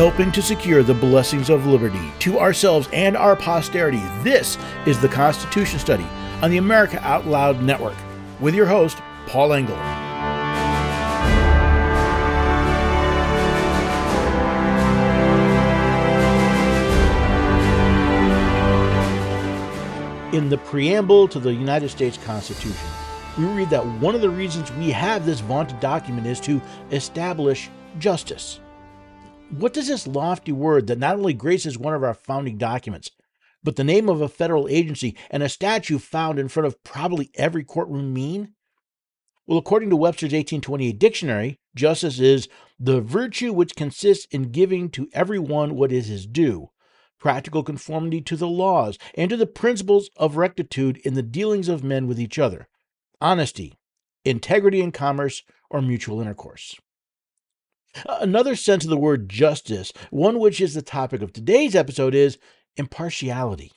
helping to secure the blessings of liberty to ourselves and our posterity. This is the Constitution Study on the America Out Loud Network with your host, Paul Engel. In the preamble to the United States Constitution, we read that one of the reasons we have this vaunted document is to establish justice. What does this lofty word that not only graces one of our founding documents, but the name of a federal agency and a statue found in front of probably every courtroom mean? Well, according to Webster's 1828 dictionary, justice is the virtue which consists in giving to everyone what is his due, practical conformity to the laws, and to the principles of rectitude in the dealings of men with each other, honesty, integrity in commerce, or mutual intercourse. Another sense of the word justice, one which is the topic of today's episode, is impartiality.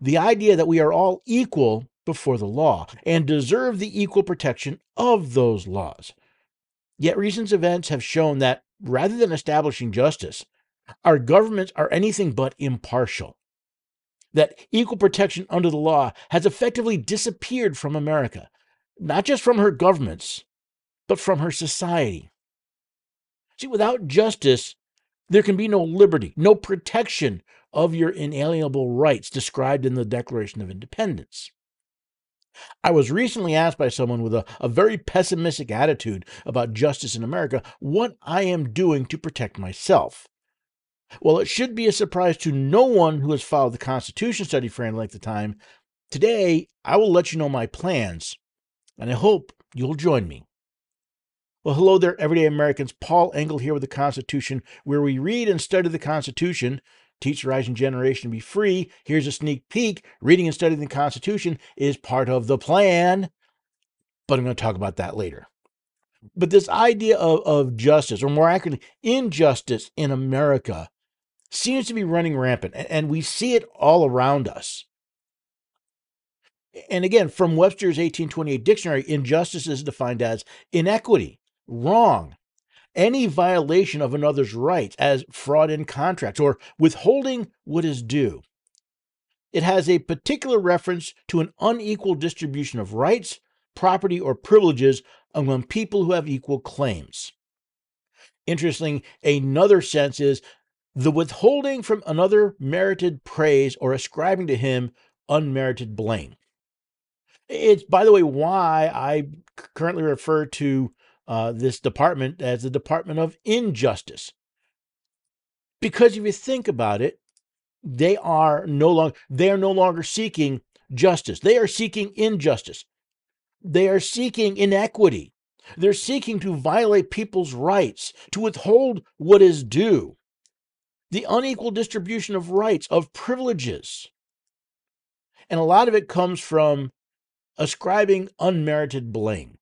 The idea that we are all equal before the law and deserve the equal protection of those laws. Yet recent events have shown that rather than establishing justice, our governments are anything but impartial. That equal protection under the law has effectively disappeared from America, not just from her governments, but from her society. See, without justice, there can be no liberty, no protection of your inalienable rights described in the Declaration of Independence. I was recently asked by someone with a, a very pessimistic attitude about justice in America what I am doing to protect myself. Well, it should be a surprise to no one who has followed the Constitution study for any length of time. Today, I will let you know my plans, and I hope you'll join me. Well, hello there, everyday Americans. Paul Engel here with the Constitution, where we read and study the Constitution, teach the rising generation to be free. Here's a sneak peek. Reading and studying the Constitution is part of the plan, but I'm going to talk about that later. But this idea of, of justice, or more accurately, injustice in America, seems to be running rampant, and we see it all around us. And again, from Webster's 1828 dictionary, injustice is defined as inequity, wrong, any violation of another's rights, as fraud in contracts or withholding what is due. It has a particular reference to an unequal distribution of rights, property, or privileges among people who have equal claims. Interesting, another sense is the withholding from another merited praise or ascribing to him unmerited blame. It's, by the way, why I currently refer to uh, this department as the Department of Injustice. Because if you think about it, they are no longer they are no longer seeking justice. They are seeking injustice. They are seeking inequity. They're seeking to violate people's rights, to withhold what is due. The unequal distribution of rights, of privileges. And a lot of it comes from ascribing unmerited blame.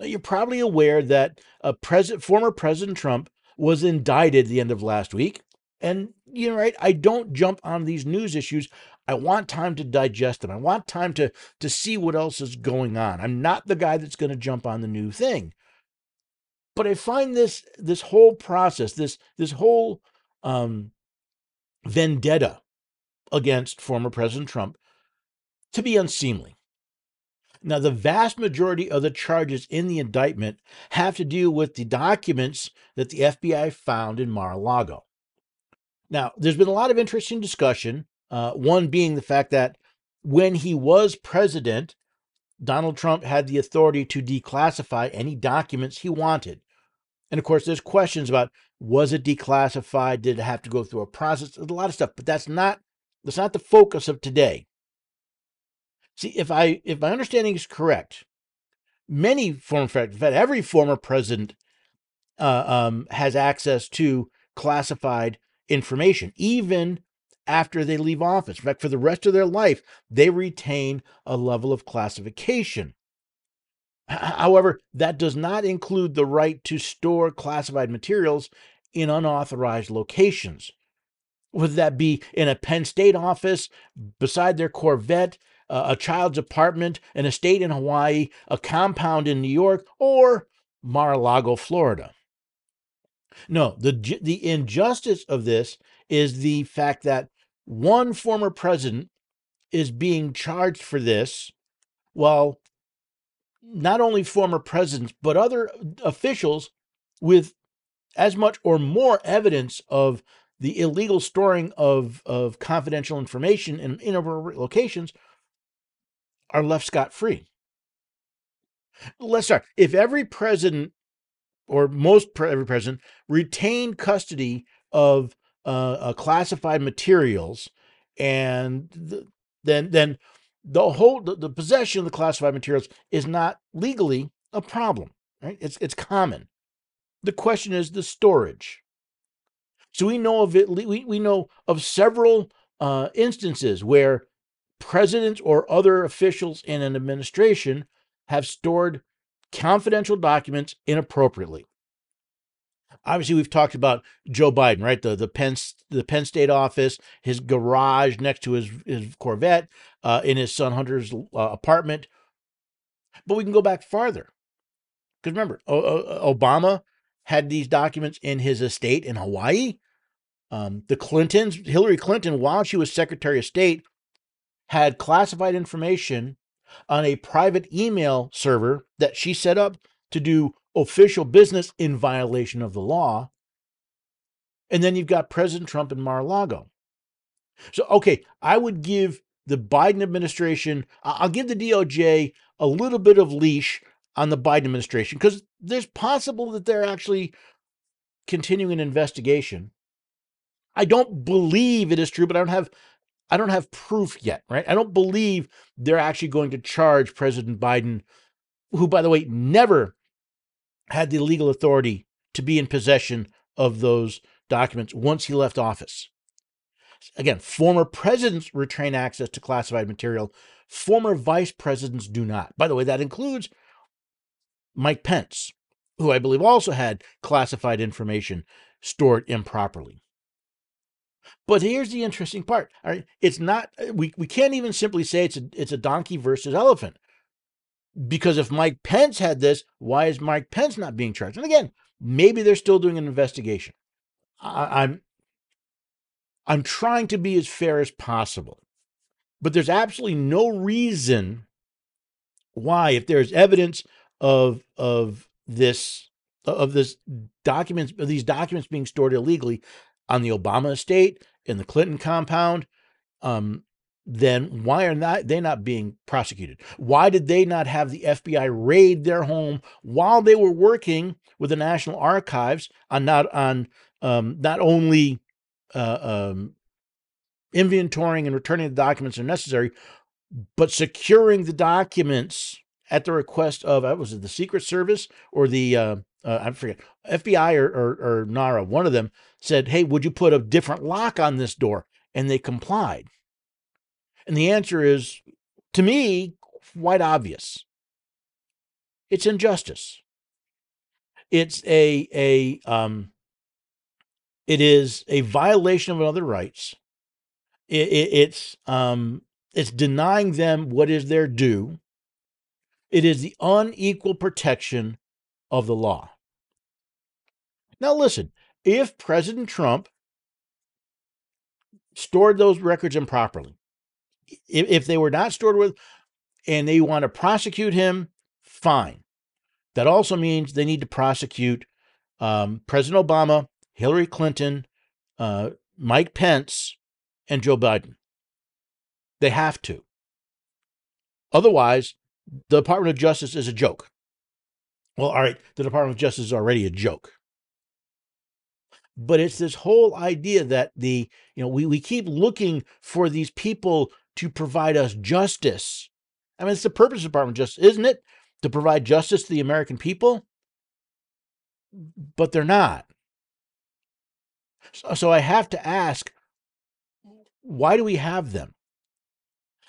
You're probably aware that a president, former President Trump was indicted the end of last week. And you know, right, I don't jump on these news issues. I want time to digest them. I want time to to see what else is going on. I'm not the guy that's going to jump on the new thing. But I find this this whole process, this this whole um, vendetta against former President Trump to be unseemly. Now, the vast majority of the charges in the indictment have to do with the documents that the FBI found in Mar a Lago. Now, there's been a lot of interesting discussion, uh, one being the fact that when he was president, Donald Trump had the authority to declassify any documents he wanted. And of course, there's questions about was it declassified? Did it have to go through a process? There's a lot of stuff, but that's not that's not the focus of today. See, if I if my understanding is correct, many former, in fact, every former president uh, um, has access to classified information, even after they leave office. In fact, for the rest of their life, they retain a level of classification. However, that does not include the right to store classified materials in unauthorized locations. Whether that be in a Penn State office, beside their Corvette, a child's apartment, an estate in Hawaii, a compound in New York, or Mar a Lago, Florida. No, the the injustice of this is the fact that one former president is being charged for this, while not only former presidents but other officials with as much or more evidence of the illegal storing of, of confidential information in inappropriate locations are left scot free. Let's start. If every president or most pre- every president retained custody of uh, uh, classified materials, and the, then then the whole the, the possession of the classified materials is not legally a problem. Right? It's it's common. The question is the storage. So we know of it. We we know of several uh, instances where presidents or other officials in an administration have stored confidential documents inappropriately. Obviously, we've talked about Joe Biden, right? The the Penn the Penn State office, his garage next to his his Corvette, uh, in his son Hunter's uh, apartment. But we can go back farther, because remember, o- Obama had these documents in his estate in Hawaii. Um, the Clintons, Hillary Clinton, while she was Secretary of State, had classified information on a private email server that she set up to do official business in violation of the law. And then you've got President Trump in Mar a Lago. So, okay, I would give the Biden administration, I'll give the DOJ a little bit of leash on the Biden administration because there's possible that they're actually continuing an investigation. I don't believe it is true, but I don't have I don't have proof yet, right? I don't believe they're actually going to charge President Biden, who, by the way, never had the legal authority to be in possession of those documents once he left office. Again, former presidents retain access to classified material. Former vice presidents do not. By the way, that includes Mike Pence, who I believe also had classified information stored improperly. But here's the interesting part. All right, it's not uh, we, we can't even simply say it's a it's a donkey versus elephant. Because if Mike Pence had this, why is Mike Pence not being charged? And again, maybe they're still doing an investigation. I, I'm I'm trying to be as fair as possible. But there's absolutely no reason why, if there's evidence of of this of this documents of these documents being stored illegally on the Obama estate in the Clinton compound, um, then why are not they not being prosecuted? Why did they not have the FBI raid their home while they were working with the National Archives on not on um, not only uh, um, inventorying and returning the documents are necessary, but securing the documents at the request of uh, was it the Secret Service or the uh, uh, I forget FBI or, or, or NARA, one of them said, "Hey, would you put a different lock on this door?" And they complied. And the answer is, to me, quite obvious. It's injustice. It's a a um, it is a violation of other rights. It, it, it's um, it's denying them what is their due. It is the unequal protection of the law. Now, listen, if President Trump stored those records improperly, if, if they were not stored with, and they want to prosecute him, fine. That also means they need to prosecute um, President Obama, Hillary Clinton, uh, Mike Pence, and Joe Biden. They have to. Otherwise, the Department of Justice is a joke. Well, all right, the Department of Justice is already a joke. But it's this whole idea that the, you know, we, we keep looking for these people to provide us justice. I mean, it's the purpose of the Department of Justice, isn't it? To provide justice to the American people? But they're not. So, so I have to ask why do we have them?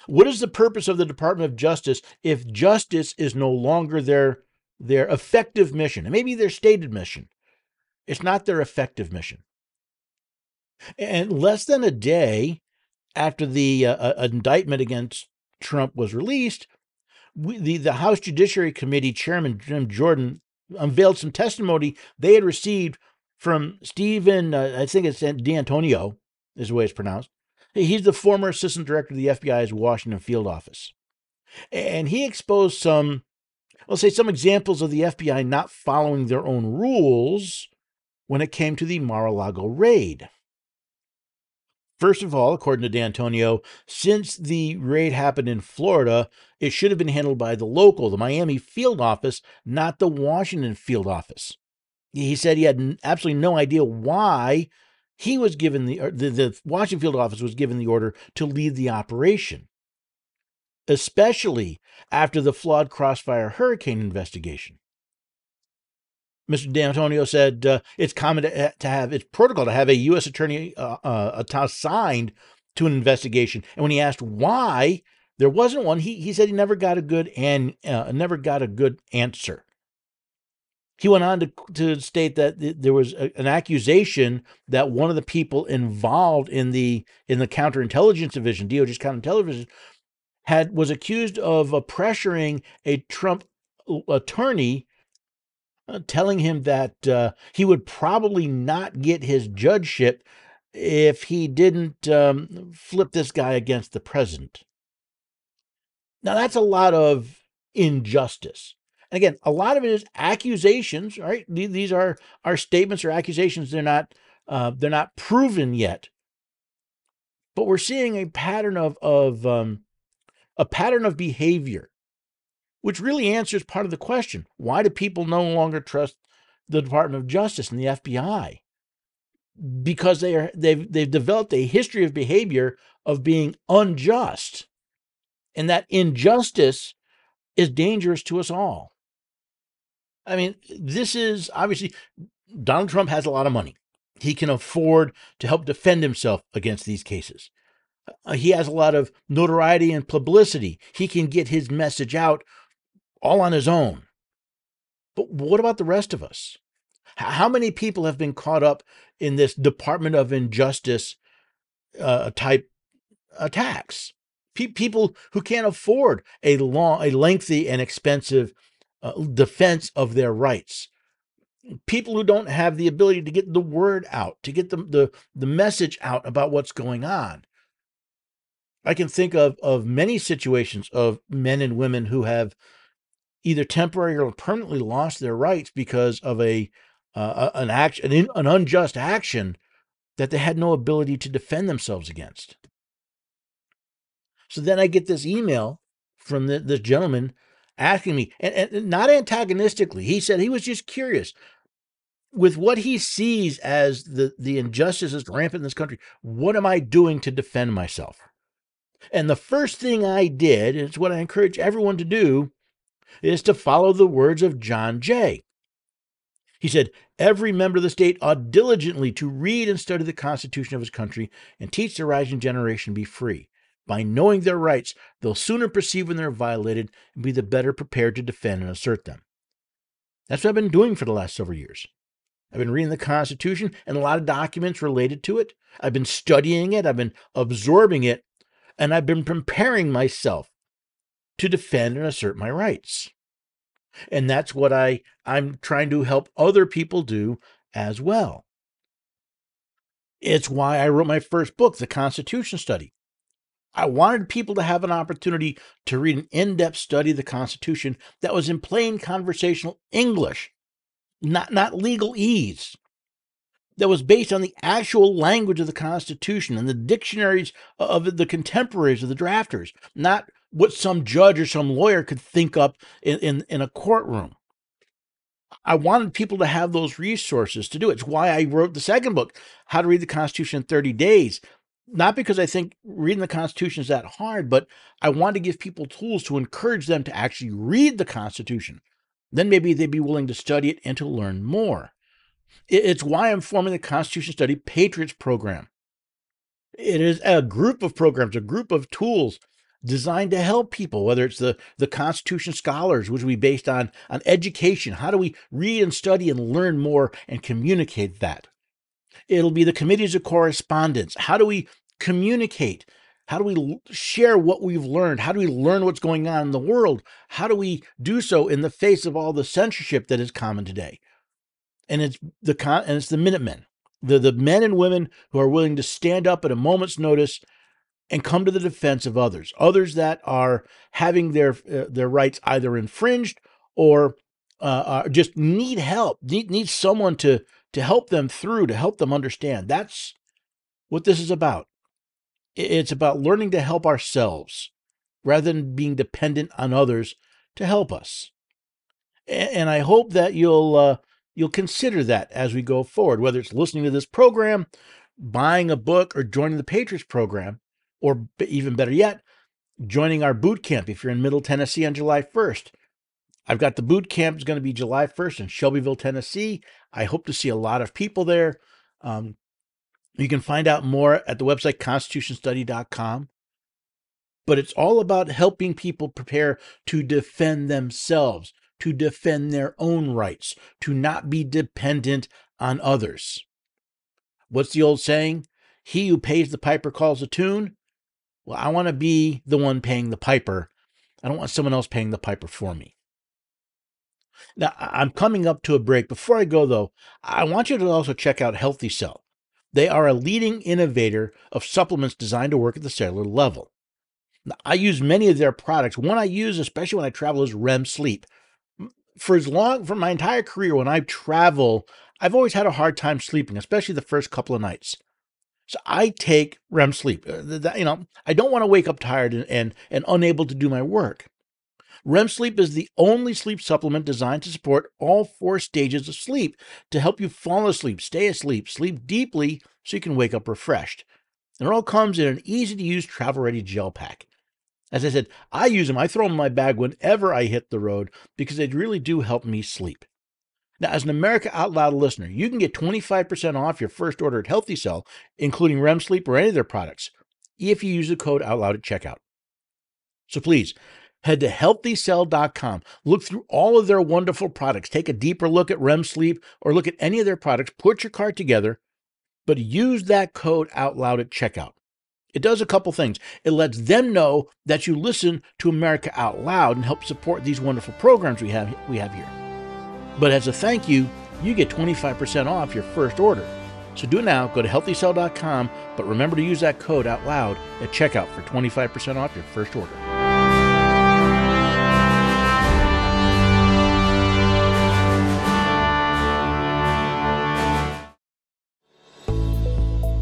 What is the purpose of the Department of Justice if justice is no longer their their effective mission, and maybe their stated mission? It's not their effective mission. And less than a day after the uh, uh, indictment against Trump was released, we, the, the House Judiciary Committee Chairman Jim Jordan unveiled some testimony they had received from Stephen, uh, I think it's D'Antonio, is the way it's pronounced. He's the former assistant director of the FBI's Washington field office. And he exposed some, let's say, some examples of the FBI not following their own rules when it came to the Mar a Lago raid. First of all, according to D'Antonio, since the raid happened in Florida, it should have been handled by the local, the Miami field office, not the Washington field office. He said he had absolutely no idea why he was given the, the, the Washington field office was given the order to lead the operation, especially after the flawed crossfire hurricane investigation. Mr. D'Antonio said uh, it's common to, to, have it's protocol to have a U.S. attorney uh, uh, assigned to an investigation. And when he asked why there wasn't one, he he said he never got a good and uh, never got a good answer. He went on to, to state that there was a, an accusation that one of the people involved in the in the counterintelligence division, DOJ's counterintelligence, had was accused of uh, pressuring a Trump attorney uh, telling him that uh, he would probably not get his judgeship if he didn't um, flip this guy against the president. Now, that's a lot of injustice. And again, a lot of it is accusations, right? These are, are statements or accusations. They're not, uh, they're not proven yet. But we're seeing a pattern of, of um, a pattern of behavior which really answers part of the question why do people no longer trust the Department of Justice and the FBI? Because they are they've they've developed a history of behavior of being unjust. And that injustice is dangerous to us all. I mean, this is obviously Donald Trump has a lot of money. He can afford to help defend himself against these cases. Uh, he has a lot of notoriety and publicity. He can get his message out all on his own. But what about the rest of us? How many people have been caught up in this Department of Injustice uh, type attacks? Pe- people who can't afford a long, a lengthy and expensive uh, defense of their rights. People who don't have the ability to get the word out, to get the, the, the message out about what's going on. I can think of, of many situations of men and women who have either temporarily or permanently lost their rights because of a uh, an action, an, an unjust action that they had no ability to defend themselves against. So then I get this email from the, this gentleman asking me, and, and not antagonistically, he said he was just curious with what he sees as the, the injustices rampant in this country. What am I doing to defend myself? And the first thing I did, and it's what I encourage everyone to do, is to follow the words of John Jay. He said, Every member of the state ought diligently to read and study the Constitution of his country and teach the rising generation to be free. By knowing their rights, they'll sooner perceive when they're violated and be the better prepared to defend and assert them. That's what I've been doing for the last several years. I've been reading the Constitution and a lot of documents related to it. I've been studying it, I've been absorbing it, and I've been preparing myself to defend and assert my rights. And that's what I, I'm trying to help other people do as well. It's why I wrote my first book, The Constitution Study. I wanted people to have an opportunity to read an in depth study of the Constitution that was in plain conversational English, not, not legalese that was based on the actual language of the Constitution and the dictionaries of the contemporaries of the drafters, not what some judge or some lawyer could think up in, in, in a courtroom. I wanted people to have those resources to do it. It's why I wrote the second book, How to Read the Constitution in 30 Days. Not because I think reading the Constitution is that hard, but I want to give people tools to encourage them to actually read the Constitution. Then maybe they'd be willing to study it and to learn more. It's why I'm forming the Constitution Study Patriots program. It is a group of programs, a group of tools designed to help people, whether it's the, the Constitution Scholars, which will be based on, on education. How do we read and study and learn more and communicate that? It'll be the committees of correspondence. How do we communicate? How do we share what we've learned? How do we learn what's going on in the world? How do we do so in the face of all the censorship that is common today? And it's the con- and it's the Minutemen, the the men and women who are willing to stand up at a moment's notice and come to the defense of others, others that are having their uh, their rights either infringed or uh, uh, just need help, need need someone to to help them through, to help them understand. That's what this is about. It's about learning to help ourselves rather than being dependent on others to help us. And I hope that you'll uh, you'll consider that as we go forward, whether it's listening to this program, buying a book, or joining the Patriots program, or even better yet, joining our boot camp if you're in Middle Tennessee on July 1st. I've got the boot camp is going to be July 1st in Shelbyville, Tennessee. I hope to see a lot of people there. Um, you can find out more at the website constitutionstudy.com. But it's all about helping people prepare to defend themselves, to defend their own rights, to not be dependent on others. What's the old saying? He who pays the piper calls the tune. Well, I want to be the one paying the piper. I don't want someone else paying the piper for me. Now, I'm coming up to a break. Before I go, though, I want you to also check out Healthy Cell. They are a leading innovator of supplements designed to work at the cellular level. Now, I use many of their products. One I use, especially when I travel, is REM sleep. For as long, for my entire career, when I travel, I've always had a hard time sleeping, especially the first couple of nights. So I take REM sleep. Uh, you know, I don't want to wake up tired and, and, and unable to do my work. REM sleep is the only sleep supplement designed to support all four stages of sleep to help you fall asleep, stay asleep, sleep deeply so you can wake up refreshed. And it all comes in an easy to use travel ready gel pack. As I said, I use them, I throw them in my bag whenever I hit the road because they really do help me sleep. Now, as an America Out Loud listener, you can get 25% off your first order at Healthy Cell, including REM sleep or any of their products, if you use the code OUTLOUD at checkout. So please head to healthycell.com. Look through all of their wonderful products. Take a deeper look at REM sleep or look at any of their products. Put your cart together, but use that code out loud at checkout. It does a couple things. It lets them know that you listen to America Out Loud and help support these wonderful programs we have we have here. But as a thank you, you get 25% off your first order. So do it now. Go to healthycell.com, but remember to use that code out loud at checkout for 25% off your first order.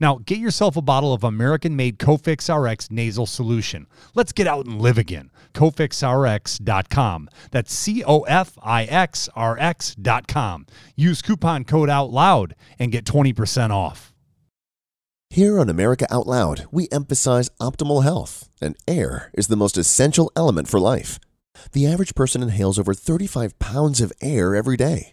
Now, get yourself a bottle of American made Cofix RX nasal solution. Let's get out and live again. CofixRx.com. That's C O F I X R X.com. Use coupon code OUT LOUD and get 20% off. Here on America Out Loud, we emphasize optimal health, and air is the most essential element for life. The average person inhales over 35 pounds of air every day.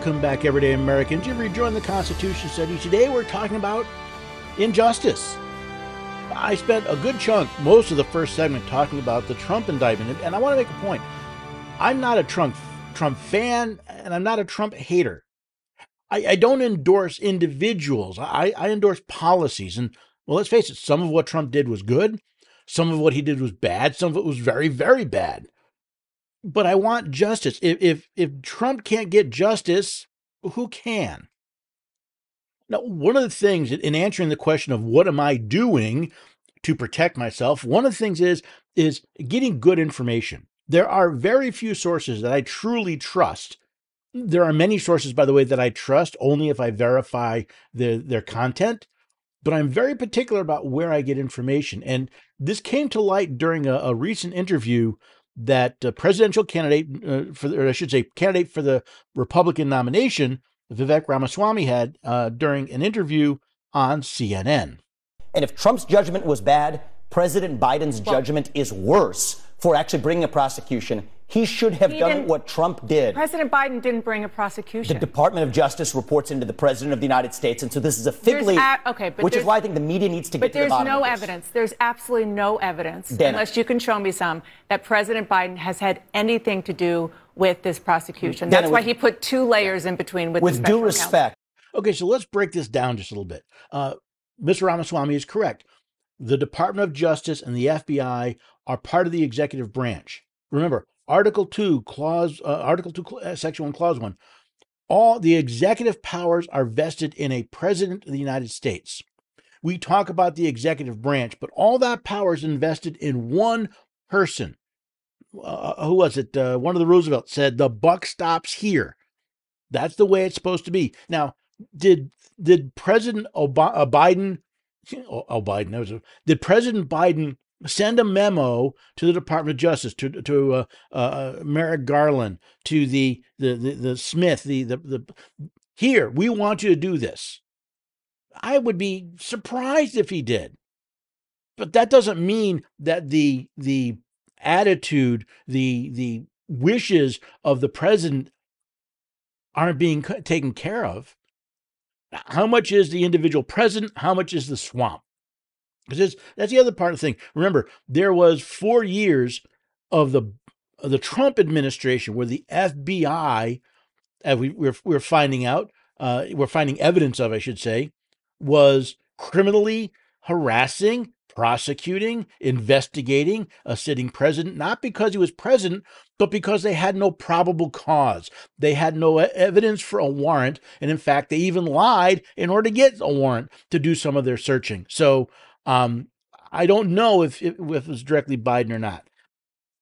Welcome back, everyday Americans. You've rejoined the Constitution Study. Today we're talking about injustice. I spent a good chunk, most of the first segment, talking about the Trump indictment, and I want to make a point. I'm not a Trump Trump fan, and I'm not a Trump hater. I, I don't endorse individuals. I, I endorse policies. And well, let's face it, some of what Trump did was good. Some of what he did was bad. Some of it was very, very bad. But I want justice. If if if Trump can't get justice, who can? Now, one of the things in answering the question of what am I doing to protect myself, one of the things is is getting good information. There are very few sources that I truly trust. There are many sources, by the way, that I trust only if I verify the, their content. But I'm very particular about where I get information. And this came to light during a, a recent interview that uh, presidential candidate uh, for, or I should say, candidate for the Republican nomination Vivek Ramaswamy had uh, during an interview on CNN. And if Trump's judgment was bad, President Biden's well, judgment is worse for actually bringing a prosecution. He should have he done what Trump did. President Biden didn't bring a prosecution. The Department of Justice reports into the President of the United States, and so this is a fig leaf. A- okay, which is why I think the media needs to get to the bottom no evidence. There's absolutely no evidence, Dana. unless you can show me some, that President Biden has had anything to do with this prosecution. That's why he put two layers in between with. With due respect. Counsel. Okay, so let's break this down just a little bit. Uh, Mr. Ramaswamy is correct. The Department of Justice and the FBI are part of the executive branch. Remember, Article 2, clause uh, Article 2 uh, section 1 clause 1. All the executive powers are vested in a president of the United States. We talk about the executive branch, but all that power is invested in one person. Uh, uh who was it? Uh, one of the Roosevelt said, "The buck stops here." That's the way it's supposed to be. Now, did did President Ob- uh, Biden? Oh, Biden. Did President Biden send a memo to the Department of Justice, to to uh, uh, Merrick Garland, to the the the, the Smith, the, the the here we want you to do this. I would be surprised if he did, but that doesn't mean that the the attitude, the the wishes of the president aren't being taken care of. How much is the individual president? How much is the swamp? Because that's the other part of the thing. Remember, there was four years of the of the Trump administration where the FBI, as we, we're, we're finding out, uh, we're finding evidence of, I should say, was criminally harassing, prosecuting, investigating a sitting president, not because he was president, but because they had no probable cause. They had no evidence for a warrant. And in fact, they even lied in order to get a warrant to do some of their searching. So um, I don't know if, if, if it was directly Biden or not.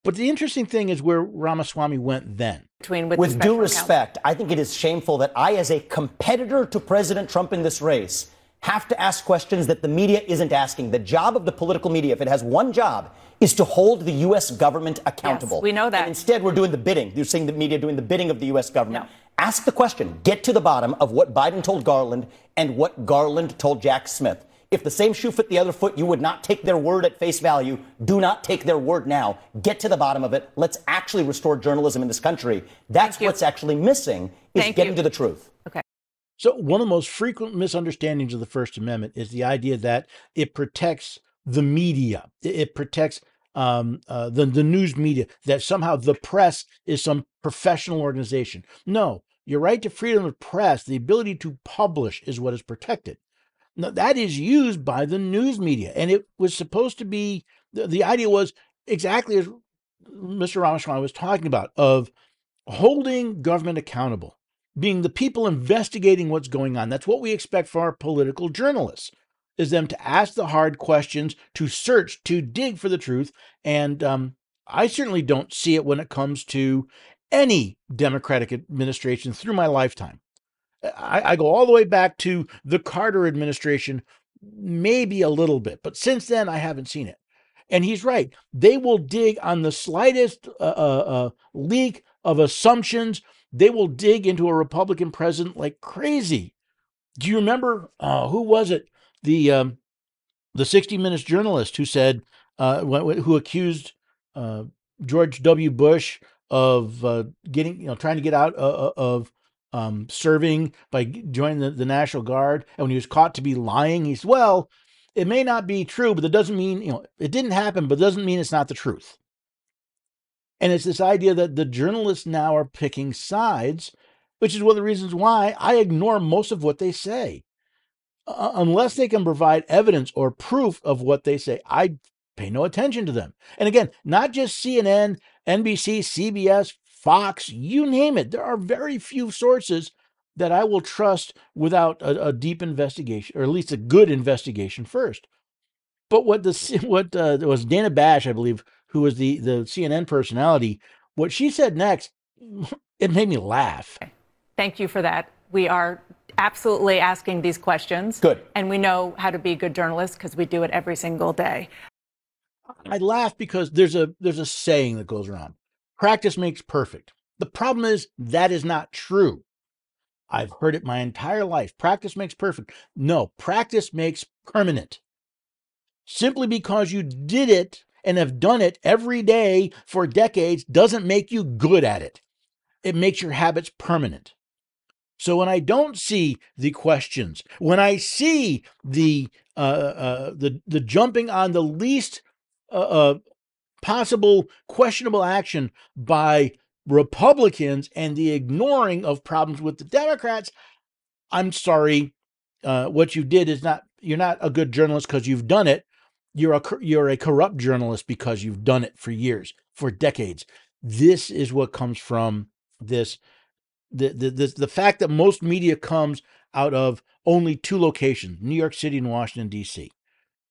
But the interesting thing is where Ramaswamy went then. Between with, with due respect, counsel. I think it is shameful that I, as a competitor to President Trump in this race, have to ask questions that the media isn't asking. The job of the political media, if it has one job, is to hold the U.S. government accountable. Yes, we know that. And instead, we're doing the bidding. You're seeing the media doing the bidding of the U.S. government. No. Ask the question. Get to the bottom of what Biden told Garland and what Garland told Jack Smith. If the same shoe fit the other foot, you would not take their word at face value. Do not take their word now. Get to the bottom of it. Let's actually restore journalism in this country. That's what's actually missing is Thank getting you. to the truth. Okay. So one of the most frequent misunderstandings of the First Amendment is the idea that it protects the media. It protects um, uh, the the news media. That somehow the press is some professional organization. No, your right to freedom of press, the ability to publish, is what is protected. Now, that is used by the news media. And it was supposed to be the, the idea was exactly as Mr. Ramaswamy was talking about of holding government accountable, being the people investigating what's going on. That's what we expect from our political journalists is them to ask the hard questions, to search, to dig for the truth. And um, I certainly don't see it when it comes to any Democratic administration through my lifetime. I, I, go all the way back to the Carter administration, maybe a little bit, but since then I haven't seen it. And he's right. They will dig on the slightest uh, uh, uh, leak of assumptions. They will dig into a Republican president like crazy. Do you remember uh, who was it? The um, the 60 Minutes journalist who said uh, who accused uh, George W. Bush of getting, you know, trying to get out of um, serving by joining the, the National Guard. And when he was caught to be lying, he said, well, it may not be true, but that doesn't mean, you know, it didn't happen, but doesn't mean it's not the truth. And it's this idea that the journalists now are picking sides, which is one of the reasons why I ignore most of what they say. Uh, unless they can provide evidence or proof of what they say, I pay no attention to them. And again, not just CNN, NBC, CBS, Fox, you name it. There are very few sources that I will trust without a, a deep investigation, or at least a good investigation first. But what the what uh, was Dana Bash, I believe, who was the the CNN personality, what she said next, it made me laugh. Thank you for that. We are absolutely asking these questions. Good. And we know how to be good journalists because we do it every single day. I laugh because there's a there's a saying that goes around. Practice makes perfect. The problem is that is not true. I've heard it my entire life. Practice makes perfect. No, practice makes permanent. Simply because you did it and have done it every day for decades doesn't make you good at it. It makes your habits permanent. So when I don't see the questions, when I see the uh, uh, the the jumping on the least uh, uh, possible questionable action by Republicans and the ignoring of problems with the Democrats, I'm sorry, uh, what you did is not you're not a good journalist because you've done it. You're a you're a corrupt journalist because you've done it for years, for decades. This is what comes from this the the the, the fact that most media comes out of only two locations, New York City and Washington D.C.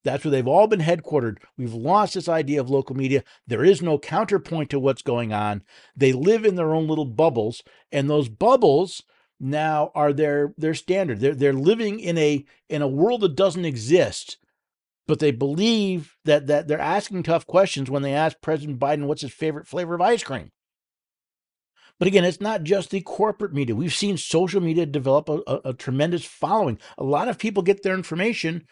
That's where they've all been headquartered. We've lost this idea of local media. There is no counterpoint to what's going on. They live in their own little bubbles, and those bubbles now are their their standard. They're they're living in a in a world that doesn't exist, but they believe that that they're asking tough questions when they ask President Biden what's his favorite flavor of ice cream. But again, it's not just the corporate media. We've seen social media develop a, a, a tremendous following. A lot of people get their information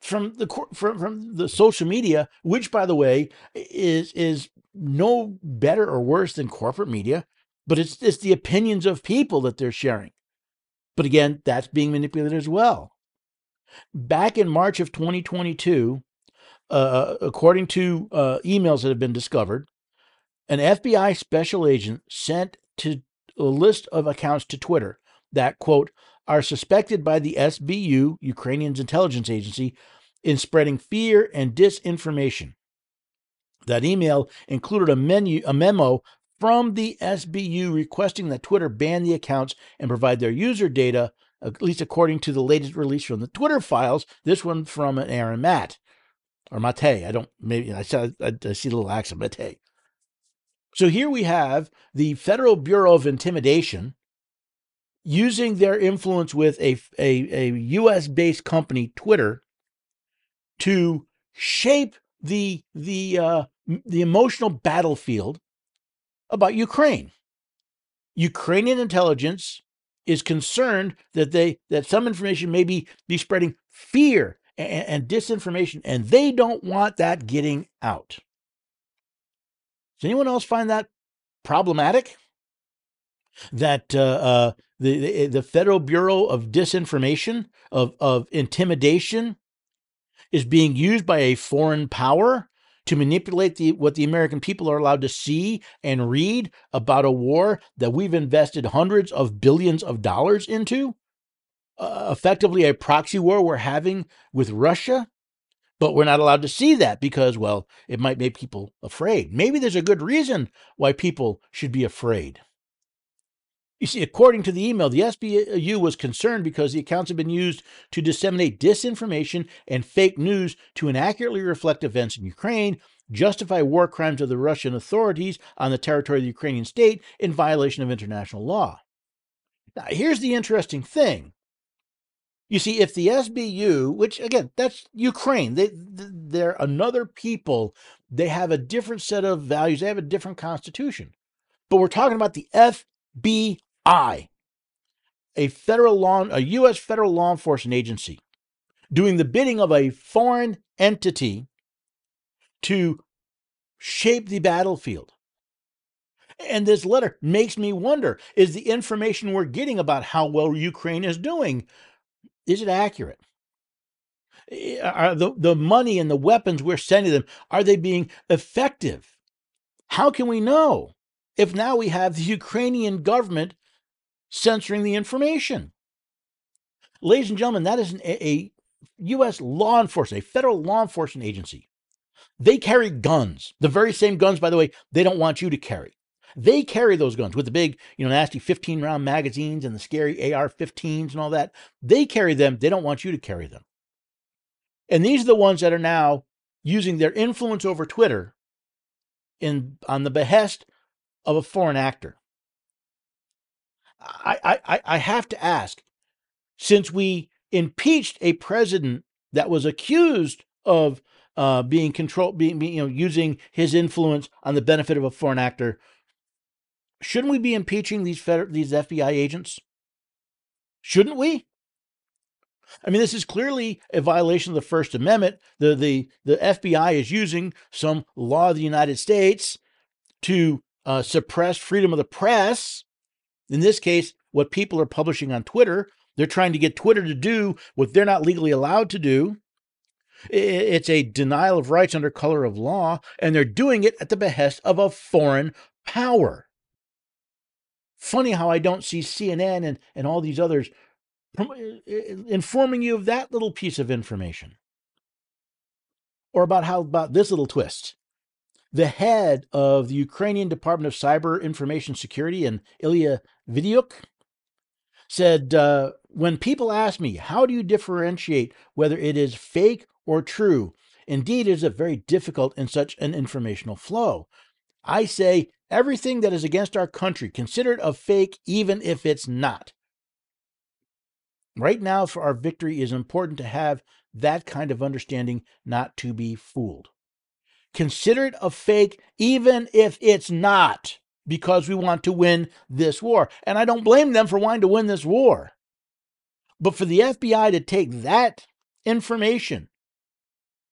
from the from, from the social media, which by the way is is no better or worse than corporate media, but it's it's the opinions of people that they're sharing. But again, that's being manipulated as well. Back in March of 2022, uh, according to uh, emails that have been discovered, an FBI special agent sent to a list of accounts to Twitter that, quote, are suspected by the SBU, Ukrainian's intelligence agency, in spreading fear and disinformation. That email included a, menu, a memo from the SBU requesting that Twitter ban the accounts and provide their user data, at least according to the latest release from the Twitter files. This one from Aaron Matt or Mate. I don't maybe I, saw, I, I see the little accent Mate. So here we have the Federal Bureau of Intimidation using their influence with a, a, a US based company, Twitter, to shape the, the, uh, the emotional battlefield about Ukraine. Ukrainian intelligence is concerned that they that some information may be, be spreading fear and, and disinformation, and they don't want that getting out. Does anyone else find that problematic? That uh, uh, the, the, the Federal Bureau of Disinformation of of intimidation is being used by a foreign power to manipulate the what the American people are allowed to see and read about a war that we've invested hundreds of billions of dollars into, uh, effectively a proxy war we're having with Russia. But we're not allowed to see that because, well, it might make people afraid. Maybe there's a good reason why people should be afraid. You see, according to the email, the SBU was concerned because the accounts have been used to disseminate disinformation and fake news to inaccurately reflect events in Ukraine, justify war crimes of the Russian authorities on the territory of the Ukrainian state in violation of international law. Now, here's the interesting thing You see, if the SBU, which again, that's Ukraine, they they're another people. They have a different set of values. They have a different constitution. But we're talking about the FBI, a federal law, a U.S. federal law enforcement agency, doing the bidding of a foreign entity to shape the battlefield. And this letter makes me wonder is the information we're getting about how well Ukraine is doing is it accurate? Eh, are the, the money and the weapons we're sending them are they being effective? How can we know if now we have the Ukrainian government censoring the information? Ladies and gentlemen, that is an, a U.S. law enforcement, a federal law enforcement agency. They carry guns, the very same guns, by the way, they don't want you to carry. They carry those guns with the big, you know, nasty 15 round magazines and the scary AR 15s and all that. They carry them. They don't want you to carry them. And these are the ones that are now using their influence over Twitter in on the behest of a foreign actor. I, I, I have to ask, since we impeached a president that was accused of uh, being controlled, being, being, you know, using his influence on the benefit of a foreign actor, shouldn't we be impeaching these feder- these FBI agents? Shouldn't we? I mean, this is clearly a violation of the First Amendment. The, the, the FBI is using some law of the United States to uh, suppress freedom of the press. In this case, what people are publishing on Twitter, they're trying to get Twitter to do what they're not legally allowed to do. It's a denial of rights under color of law, and they're doing it at the behest of a foreign power. Funny how I don't see CNN and, and all these others informing you of that little piece of information. Or about how about this little twist. The head of the Ukrainian Department of Cyber Information Security, and Ilya Vitiuk, said, uh, When people ask me, how do you differentiate whether it is fake or true? Indeed, it is very difficult in such an informational flow. I say everything that is against our country, consider it a fake, even if it's not. Right now, for our victory, is important to have that kind of understanding, not to be fooled. Consider it a fake, even if it's not, because we want to win this war. And I don't blame them for wanting to win this war. But for the FBI to take that information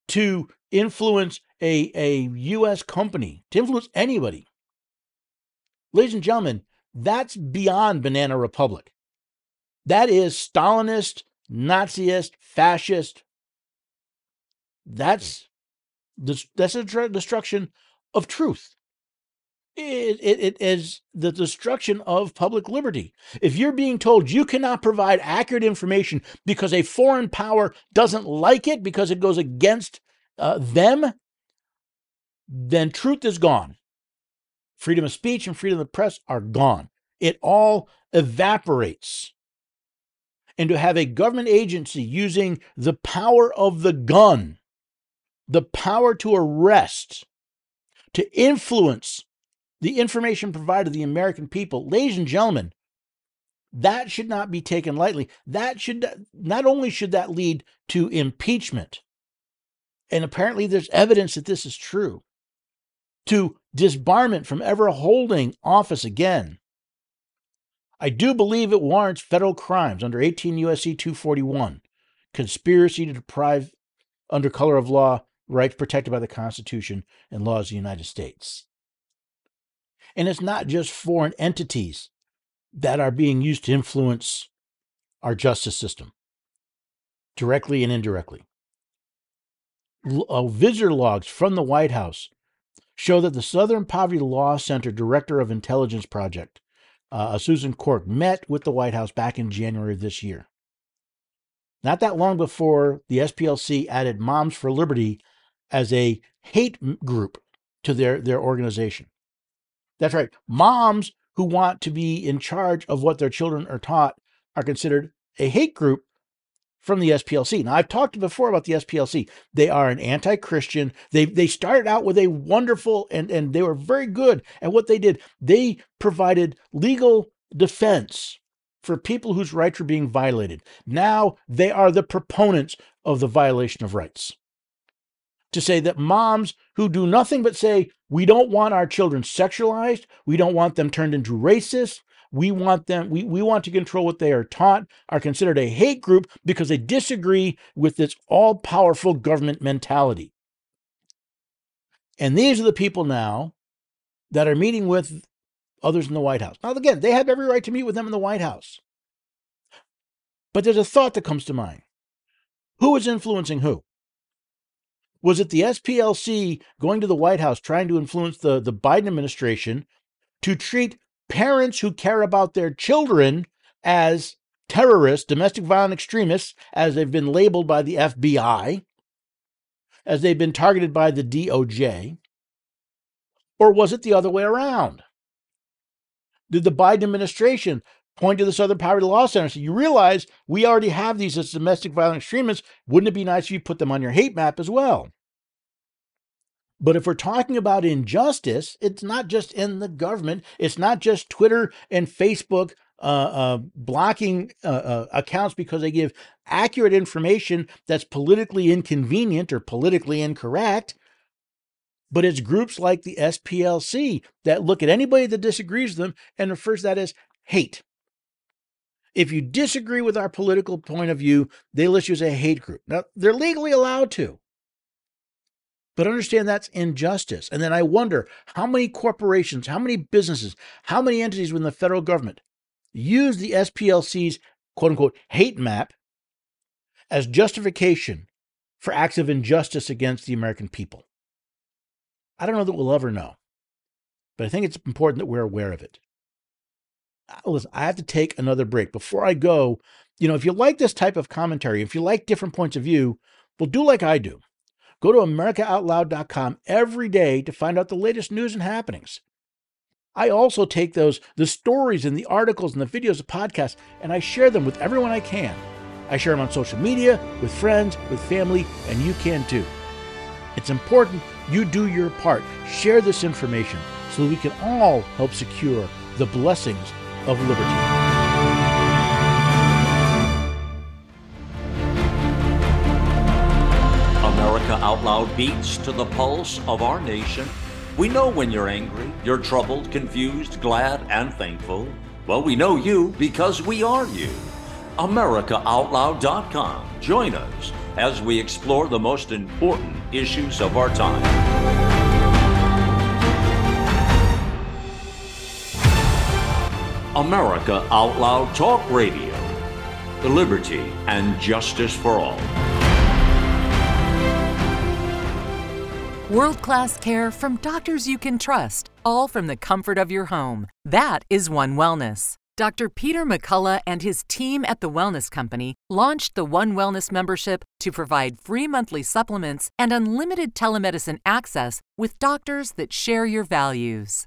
to influence a, a U.S. company, to influence anybody, ladies and gentlemen, that's beyond Banana Republic. That is Stalinist, Naziist, fascist. That's that's a destruction of truth. It, it, it is the destruction of public liberty. If you're being told you cannot provide accurate information because a foreign power doesn't like it because it goes against uh, them, then truth is gone. Freedom of speech and freedom of the press are gone. It all evaporates and to have a government agency using the power of the gun, the power to arrest, to influence the information provided to the American people, ladies and gentlemen, that should not be taken lightly. That should not only should that lead to impeachment, and apparently there's evidence that this is true, to disbarment from ever holding office again. I do believe it warrants federal crimes under 18 U.S.C. 241, conspiracy to deprive, under color of law, rights protected by the Constitution and laws of the United States. And it's not just foreign entities that are being used to influence our justice system, directly and indirectly. Uh, visitor logs from the White House show that the Southern Poverty Law Center Director of Intelligence Project uh, Susan Corke, met with the White House back in January of this year. Not that long before the SPLC added Moms for Liberty as a hate group to their, their organization. That's right. Moms who want to be in charge of what their children are taught are considered a hate group from the SPLC. Now, I've talked before about the SPLC. They are an anti-Christian. They they started out with a wonderful and and they were very good at what they did. They provided legal defense for people whose rights were being violated. Now they are the proponents of the violation of rights. To say that moms who do nothing but say, we don't want our children sexualized, we don't want them turned into racists, we want them, we, we want to control what they are taught, are considered a hate group because they disagree with this all powerful government mentality. And these are the people now that are meeting with others in the White House. Now, again, they have every right to meet with them in the White House. But there's a thought that comes to mind who is influencing who? Was it the SPLC going to the White House trying to influence the, the Biden administration to treat parents who care about their children as terrorists, domestic violent extremists, as they've been labeled by the FBI, as they've been targeted by the DOJ? Or was it the other way around? Did the Biden administration point to the Southern Poverty Law Center So You realize we already have these as domestic violent extremists. Wouldn't it be nice if you put them on your hate map as well? But if we're talking about injustice, it's not just in the government, it's not just Twitter and Facebook uh, uh, blocking uh, uh accounts because they give accurate information that's politically inconvenient or politically incorrect but it's groups like the SPLC that look at anybody that disagrees with them and refers to that as hate. If you disagree with our political point of view, they list you as a hate group. Now, they're legally allowed to. But understand that's injustice. And then I wonder how many corporations, how many businesses, how many entities within the federal government use the SPLC's quote unquote hate map as justification for acts of injustice against the American people. I don't know that we'll ever know, but I think it's important that we're aware of it. Listen, I have to take another break. Before I go, you know, if you like this type of commentary, if you like different points of view, well, do like I do. Go to AmericaOutloud.com every day to find out the latest news and happenings. I also take those, the stories and the articles and the videos, the podcasts, and I share them with everyone I can. I share them on social media, with friends, with family, and you can too. It's important you do your part. Share this information so we can all help secure the blessings of liberty. America Out Loud beats to the pulse of our nation. We know when you're angry, you're troubled, confused, glad, and thankful. Well, we know you because we are you. AmericaOutloud.com. Join us as we explore the most important issues of our time. America Out Loud Talk Radio. The liberty and justice for all. World class care from doctors you can trust, all from the comfort of your home. That is One Wellness. Dr. Peter McCullough and his team at the Wellness Company launched the One Wellness membership to provide free monthly supplements and unlimited telemedicine access with doctors that share your values.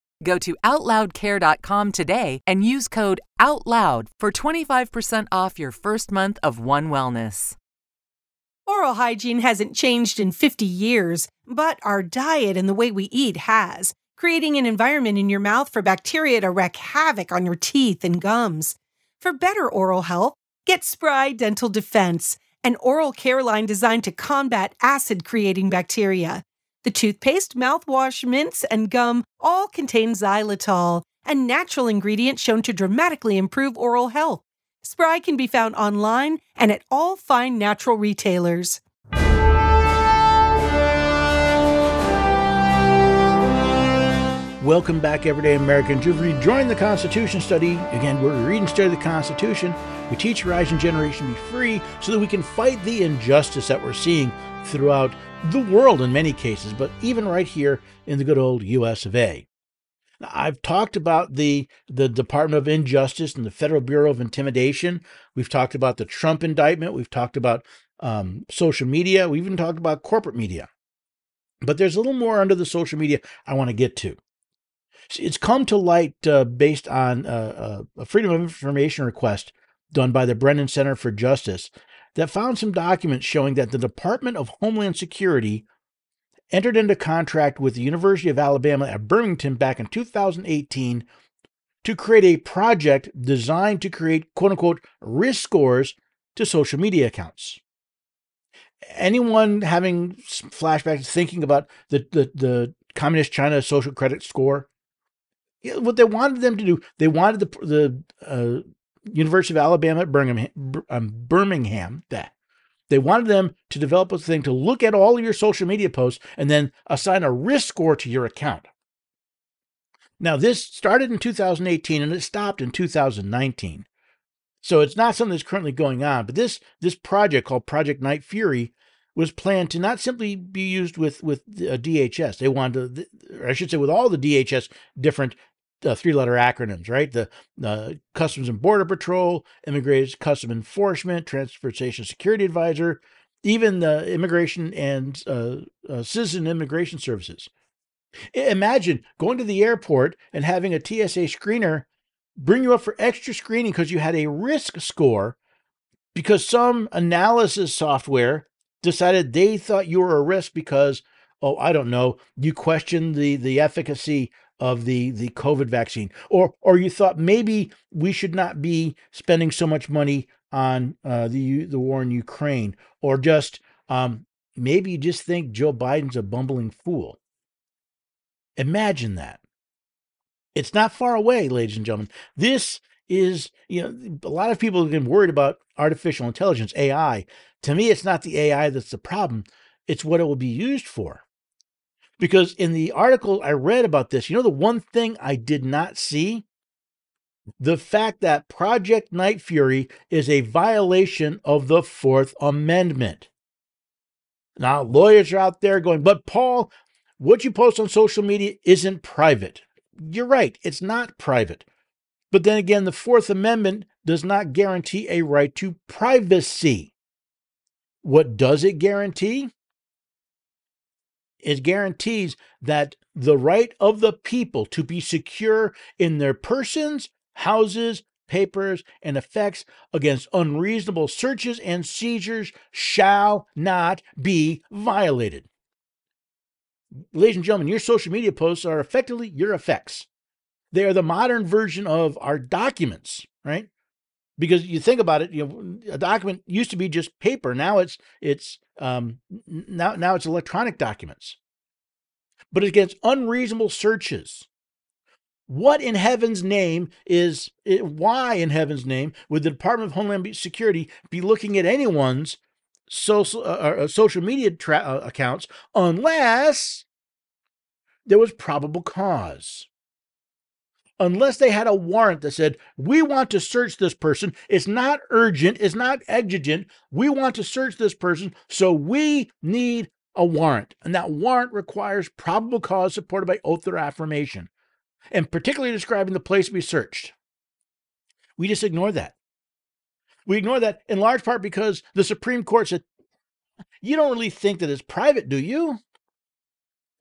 Go to OutLoudCare.com today and use code OUTLOUD for 25% off your first month of One Wellness. Oral hygiene hasn't changed in 50 years, but our diet and the way we eat has, creating an environment in your mouth for bacteria to wreak havoc on your teeth and gums. For better oral health, get Spry Dental Defense, an oral care line designed to combat acid creating bacteria. The toothpaste, mouthwash, mints, and gum all contain xylitol, a natural ingredient shown to dramatically improve oral health. Spry can be found online and at all fine natural retailers. Welcome back, everyday Americans. You've rejoined the Constitution study. Again, we're reading study the Constitution. We teach rising generation to be free so that we can fight the injustice that we're seeing throughout the world in many cases, but even right here in the good old US of A. I've talked about the, the Department of Injustice and the Federal Bureau of Intimidation. We've talked about the Trump indictment. We've talked about um, social media. We even talked about corporate media. But there's a little more under the social media I want to get to. It's come to light uh, based on uh, uh, a Freedom of Information request done by the Brennan Center for Justice that found some documents showing that the Department of Homeland Security entered into contract with the University of Alabama at Birmingham back in 2018 to create a project designed to create quote unquote risk scores to social media accounts. Anyone having flashbacks thinking about the, the, the communist China social credit score? What they wanted them to do, they wanted the, the uh, University of Alabama at Birmingham, um, Birmingham that they wanted them to develop a thing to look at all your social media posts and then assign a risk score to your account. Now, this started in 2018 and it stopped in 2019. So it's not something that's currently going on, but this this project called Project Night Fury was planned to not simply be used with with uh, DHS. They wanted to, I should say, with all the DHS different uh, three letter acronyms, right? The uh, Customs and Border Patrol, Immigration Custom Enforcement, Transportation Security Advisor, even the Immigration and uh, uh Citizen Immigration Services. Imagine going to the airport and having a TSA screener bring you up for extra screening because you had a risk score because some analysis software decided they thought you were a risk because oh i don't know you questioned the the efficacy of the the COVID vaccine, or or you thought maybe we should not be spending so much money on uh, the the war in Ukraine, or just um, maybe you just think Joe Biden's a bumbling fool. Imagine that. It's not far away, ladies and gentlemen. This is, you know, a lot of people have been worried about artificial intelligence, AI. To me, it's not the AI that's the problem, it's what it will be used for. Because in the article I read about this, you know, the one thing I did not see? The fact that Project Night Fury is a violation of the Fourth Amendment. Now, lawyers are out there going, but Paul, what you post on social media isn't private. You're right, it's not private. But then again, the Fourth Amendment does not guarantee a right to privacy. What does it guarantee? It guarantees that the right of the people to be secure in their persons, houses, papers, and effects against unreasonable searches and seizures shall not be violated. Ladies and gentlemen, your social media posts are effectively your effects. They are the modern version of our documents, right? Because you think about it, you know, a document used to be just paper. Now it's it's um, now now it's electronic documents but against unreasonable searches. What in heaven's name is why in heaven's name would the Department of Homeland Security be looking at anyone's social uh, uh, social media tra- uh, accounts unless there was probable cause? Unless they had a warrant that said, we want to search this person. It's not urgent. It's not exigent. We want to search this person. So we need a warrant, and that warrant requires probable cause supported by oath or affirmation, and particularly describing the place to be searched. We just ignore that. We ignore that in large part because the Supreme Court said, You don't really think that it's private, do you?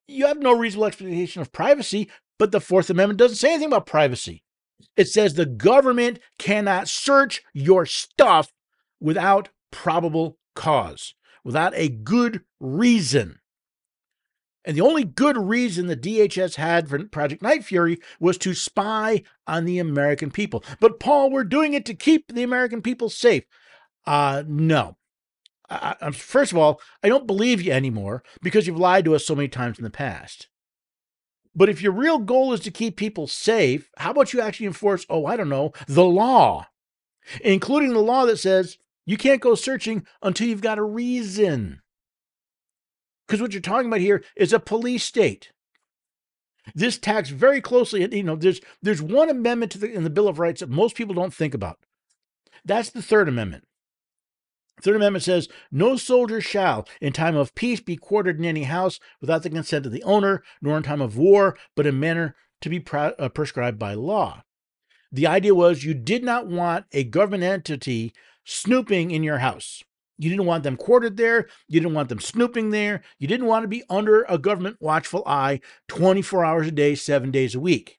You have no reasonable expectation of privacy, but the Fourth Amendment doesn't say anything about privacy. It says the government cannot search your stuff without probable cause without a good reason. And the only good reason the DHS had for Project Night Fury was to spy on the American people. But, Paul, we're doing it to keep the American people safe. Uh, no. I, first of all, I don't believe you anymore because you've lied to us so many times in the past. But if your real goal is to keep people safe, how about you actually enforce, oh, I don't know, the law, including the law that says you can't go searching until you've got a reason. Because what you're talking about here is a police state. This tacks very closely, you know, there's there's one amendment to the, in the Bill of Rights that most people don't think about. That's the Third Amendment. Third Amendment says, No soldier shall, in time of peace, be quartered in any house without the consent of the owner, nor in time of war, but in manner to be pro- uh, prescribed by law. The idea was you did not want a government entity snooping in your house. You didn't want them quartered there. You didn't want them snooping there. You didn't want to be under a government watchful eye 24 hours a day, seven days a week.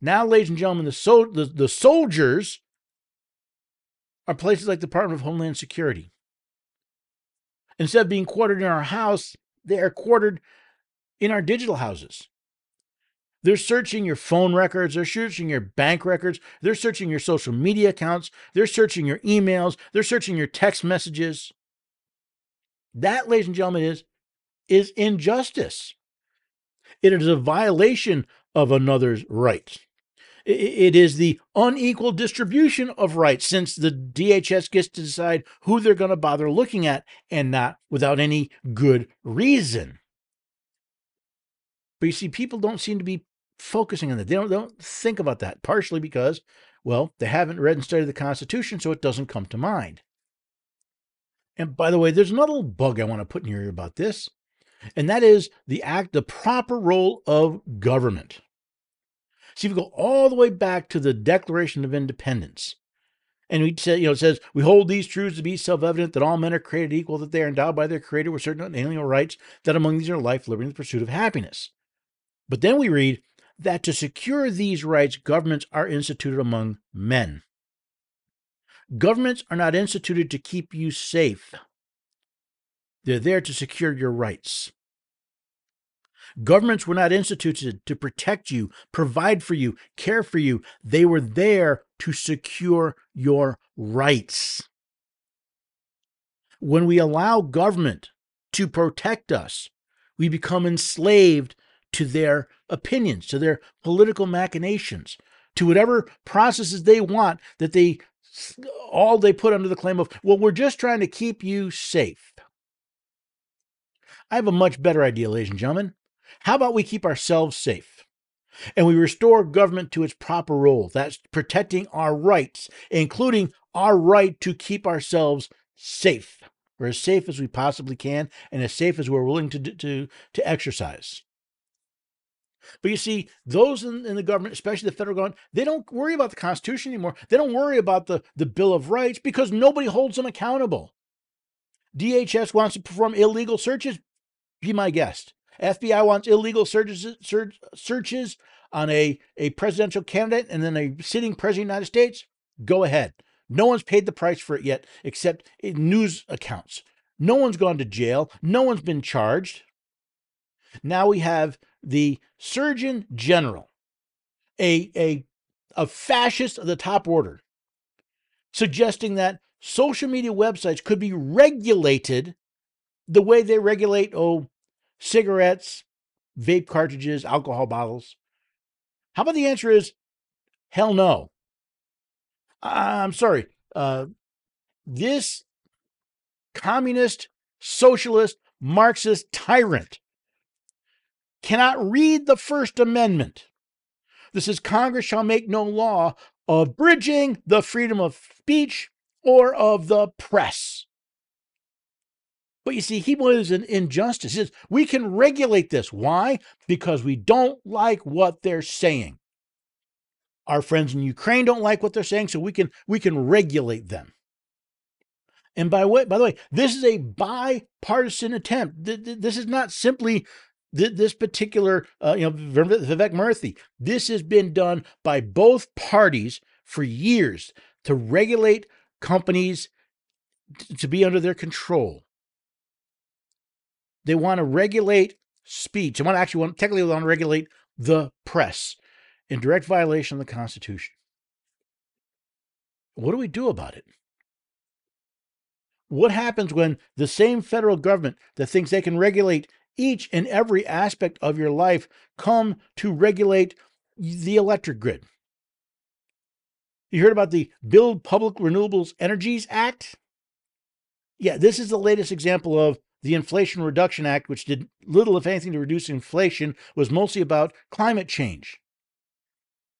Now, ladies and gentlemen, the, the, the soldiers are places like the Department of Homeland Security. Instead of being quartered in our house, they are quartered in our digital houses. They're searching your phone records, they're searching your bank records, they're searching your social media accounts, they're searching your emails, they're searching your text messages. That, ladies and gentlemen, is, is injustice. It is a violation of another's rights. It is the unequal distribution of rights since the DHS gets to decide who they're going to bother looking at and not without any good reason. But you see, people don't seem to be focusing on that. They don't, they don't think about that, partially because, well, they haven't read and studied the Constitution, so it doesn't come to mind. And by the way, there's another little bug I want to put in your ear about this, and that is the act, the proper role of government. See, if we go all the way back to the Declaration of Independence, and we say, you know, it says, we hold these truths to be self evident that all men are created equal, that they are endowed by their Creator with certain unalienable rights, that among these are life, liberty, and the pursuit of happiness. But then we read that to secure these rights, governments are instituted among men. Governments are not instituted to keep you safe, they're there to secure your rights. Governments were not instituted to protect you, provide for you, care for you. They were there to secure your rights. When we allow government to protect us, we become enslaved to their opinions, to their political machinations, to whatever processes they want that they all they put under the claim of, well, we're just trying to keep you safe. I have a much better idea, ladies and gentlemen. How about we keep ourselves safe? And we restore government to its proper role. That's protecting our rights, including our right to keep ourselves safe. We're as safe as we possibly can and as safe as we're willing to, to, to exercise. But you see, those in, in, the government, especially the federal government, they don't worry about the Constitution anymore. They don't worry about the, the Bill of Rights because nobody holds them accountable. DHS wants to perform illegal searches. Be my guest. FBI wants illegal searches, search, searches on a, a presidential candidate and then a sitting president of the United States. Go ahead. No one's paid the price for it yet, except news accounts. No one's gone to jail. No one's been charged. Now we have the Surgeon General, a, a, a fascist of the top order, suggesting that social media websites could be regulated the way they regulate, oh, cigarettes, vape cartridges, alcohol bottles. How about the answer is hell no? I'm sorry. Uh, this communist, socialist, Marxist tyrant cannot read the First Amendment. This is Congress shall make no law abridging the freedom of speech or of the press. But you see, he believes in injustice. We can regulate this. Why? Because we don't like what they're saying. Our friends in Ukraine don't like what they're saying, so we can we can regulate them. And by way, by the way, this is a bipartisan attempt. This is not simply this particular, uh, you know, Vivek Murthy. This has been done by both parties for years to regulate companies to be under their control. They want to regulate speech. They want to actually want technically want to regulate the press in direct violation of the Constitution. What do we do about it? What happens when the same federal government that thinks they can regulate each and every aspect of your life come to regulate the electric grid. You heard about the Build Public Renewables Energies Act? Yeah, this is the latest example of the Inflation Reduction Act, which did little, if anything, to reduce inflation, was mostly about climate change.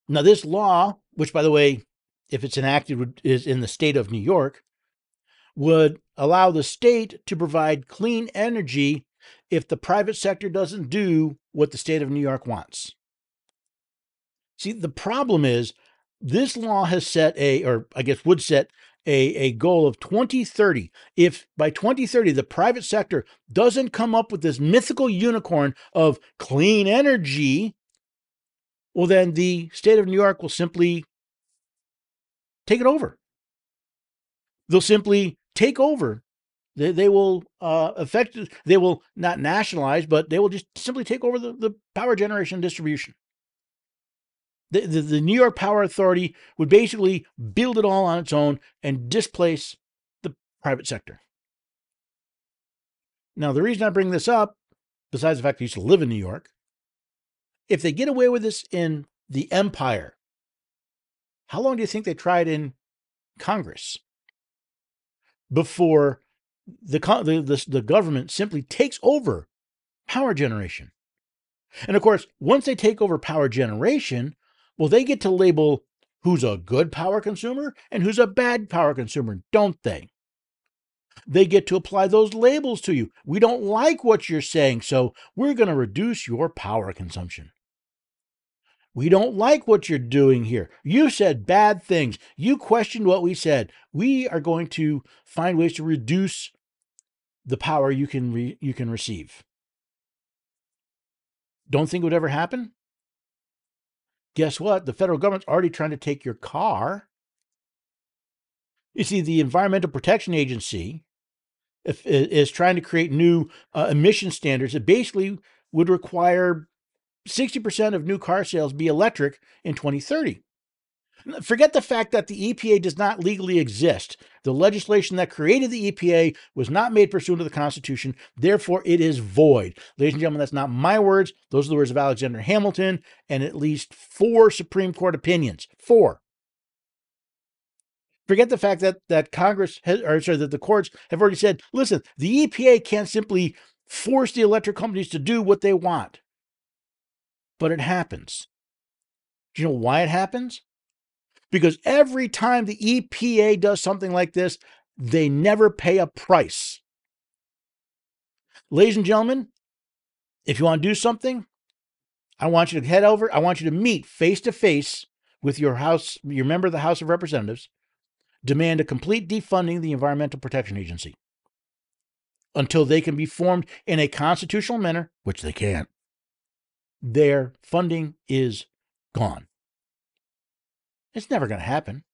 Now, this law, which, by the way, if it's enacted, is in the state of New York, would allow the state to provide clean energy if the private sector doesn't do what the state of New York wants. See, the problem is this law has set a, or I guess would set a, a goal of 2030. If by 2030 the private sector doesn't come up with this mythical unicorn of clean energy, well, then the state of New York will simply take it over. They'll simply take over. They, they will uh, affect, they will not nationalize, but they will just simply take over the, the power generation distribution. The, the, the, New York Power Authority would basically build it all on its own and displace the private sector. Now, the reason I bring this up, besides the fact I used to live in New York, if they get away with this in the empire, how long do you think they tried in Congress before the, the, the, the government simply takes over power generation? And of course, once they take over power generation, well, they get to label who's a good power consumer and who's a bad power consumer, don't they? They get to apply those labels to you. We don't like what you're saying, so we're going to reduce your power consumption. We don't like what you're doing here. You said bad things. You questioned what we said. We are going to find ways to reduce the power you can re- you can receive. Don't think it would ever happen? Guess what? The federal government's already trying to take your car. You see, the Environmental Protection Agency is trying to create new uh, emission standards that basically would require 60% of new car sales be electric in 2030. Forget the fact that the EPA does not legally exist. The legislation that created the EPA was not made pursuant to the Constitution. Therefore, it is void. Ladies and gentlemen, that's not my words. Those are the words of Alexander Hamilton and at least four Supreme Court opinions. Four. Forget the fact that that Congress has, or sorry, that the courts have already said, listen, the EPA can't simply force the electric companies to do what they want. But it happens. Do you know why it happens? Because every time the EPA does something like this, they never pay a price. Ladies and gentlemen, if you want to do something, I want you to head over, I want you to meet face to face with your house, your member of the House of Representatives, demand a complete defunding of the Environmental Protection Agency until they can be formed in a constitutional manner, which they can't. Their funding is gone. It's never going to happen.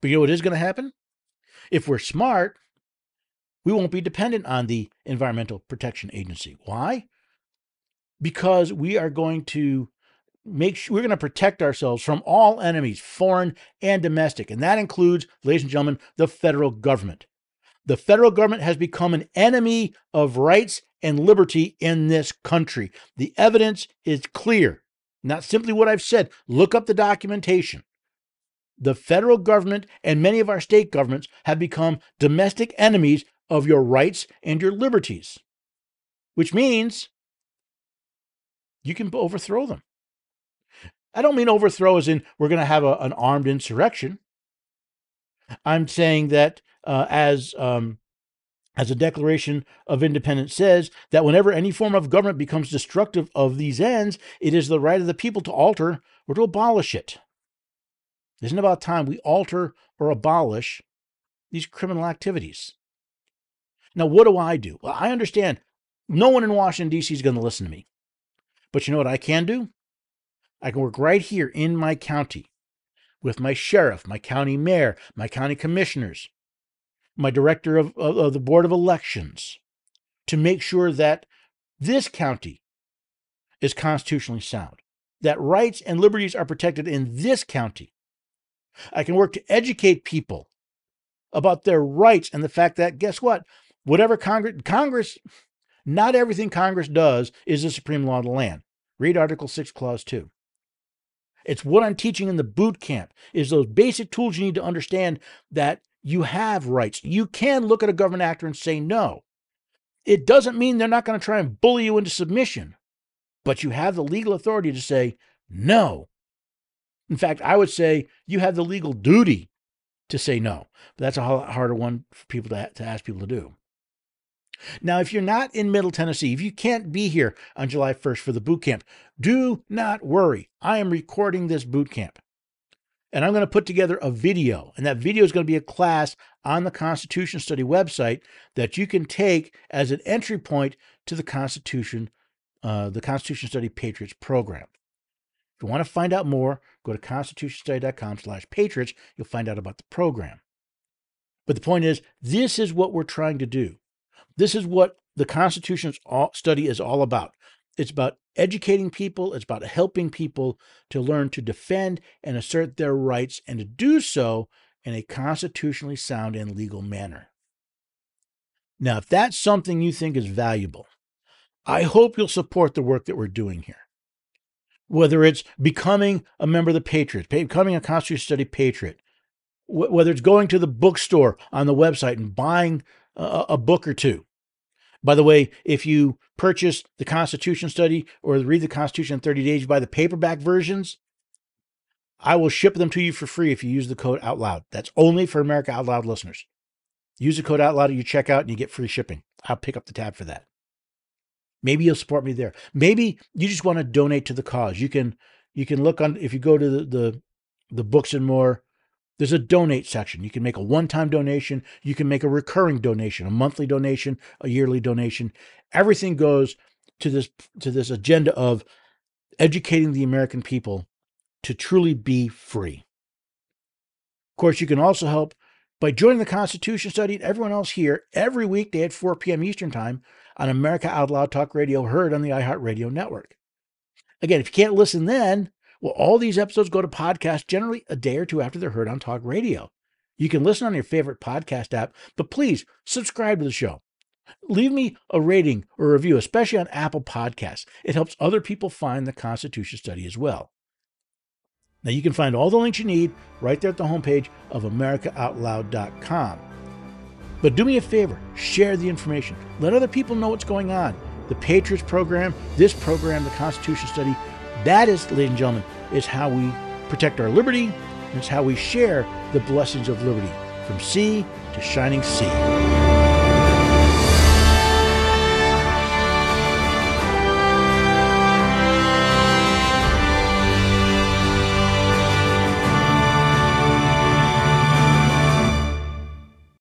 But you know what is going to happen? If we're smart, we won't be dependent on the Environmental Protection Agency. Why? Because we are going to make sure we're going to protect ourselves from all enemies, foreign and domestic. And that includes, ladies and gentlemen, the federal government. The federal government has become an enemy of rights and liberty in this country. The evidence is clear. Not simply what I've said. Look up the documentation. The federal government and many of our state governments have become domestic enemies of your rights and your liberties, which means you can overthrow them. I don't mean overthrow as in we're going to have a, an armed insurrection. I'm saying that uh, as um, as a Declaration of Independence says, that whenever any form of government becomes destructive of these ends, it is the right of the people to alter or to abolish it. Isn't it about time we alter or abolish these criminal activities? Now, what do I do? Well, I understand no one in Washington, D.C. is going to listen to me. But you know what I can do? I can work right here in my county with my sheriff, my county mayor, my county commissioners, my director of, of, of the Board of Elections to make sure that this county is constitutionally sound, that rights and liberties are protected in this county. I can work to educate people about their rights and the fact that, guess what? Whatever Congress, Congress, not everything Congress does is the supreme law of the land. Read Article 6, Clause 2. It's what I'm teaching in the boot camp is those basic tools you need to understand that you have rights. You can look at a government actor and say no. It doesn't mean they're not going to try and bully you into submission, but you have the legal authority to say no. In fact, I would say you have the legal duty to say no. But that's a harder one for people to, to ask people to do. Now, if you're not in Middle Tennessee, if you can't be here on July 1st for the boot camp, do not worry. I am recording this boot camp. And I'm going to put together a video, and that video is going to be a class on the Constitution Study website that you can take as an entry point to the Constitution, uh, the Constitution Study Patriots program. If you want to find out more, go to constitutionstudy.com slash patriots. You'll find out about the program. But the point is, this is what we're trying to do. This is what the Constitution study is all about. It's about educating people, it's about helping people to learn to defend and assert their rights and to do so in a constitutionally sound and legal manner. Now, if that's something you think is valuable, I hope you'll support the work that we're doing here. Whether it's becoming a member of the Patriots, becoming a Constitution Study Patriot, whether it's going to the bookstore on the website and buying a, a book or two, by the way, if you purchase the Constitution study or read the Constitution in 30 days, you buy the paperback versions, I will ship them to you for free if you use the code Out Loud. That's only for America Out Loud listeners. Use the code Out Loud at your checkout and you get free shipping. I'll pick up the tab for that. Maybe you'll support me there. Maybe you just want to donate to the cause. You can you can look on if you go to the the, the books and more there's a donate section. You can make a one time donation. You can make a recurring donation, a monthly donation, a yearly donation. Everything goes to this, to this agenda of educating the American people to truly be free. Of course, you can also help by joining the Constitution Study and everyone else here every weekday at 4 p.m. Eastern Time on America Out Loud Talk Radio, heard on the iHeartRadio network. Again, if you can't listen then, well, all these episodes go to podcast generally a day or two after they're heard on talk radio. You can listen on your favorite podcast app, but please subscribe to the show. Leave me a rating or review, especially on Apple Podcasts. It helps other people find the Constitution study as well. Now, you can find all the links you need right there at the homepage of AmericaOutloud.com. But do me a favor, share the information. Let other people know what's going on. The Patriots program, this program, the Constitution study, that is, ladies and gentlemen, is how we protect our liberty, and it's how we share the blessings of liberty from sea to shining sea.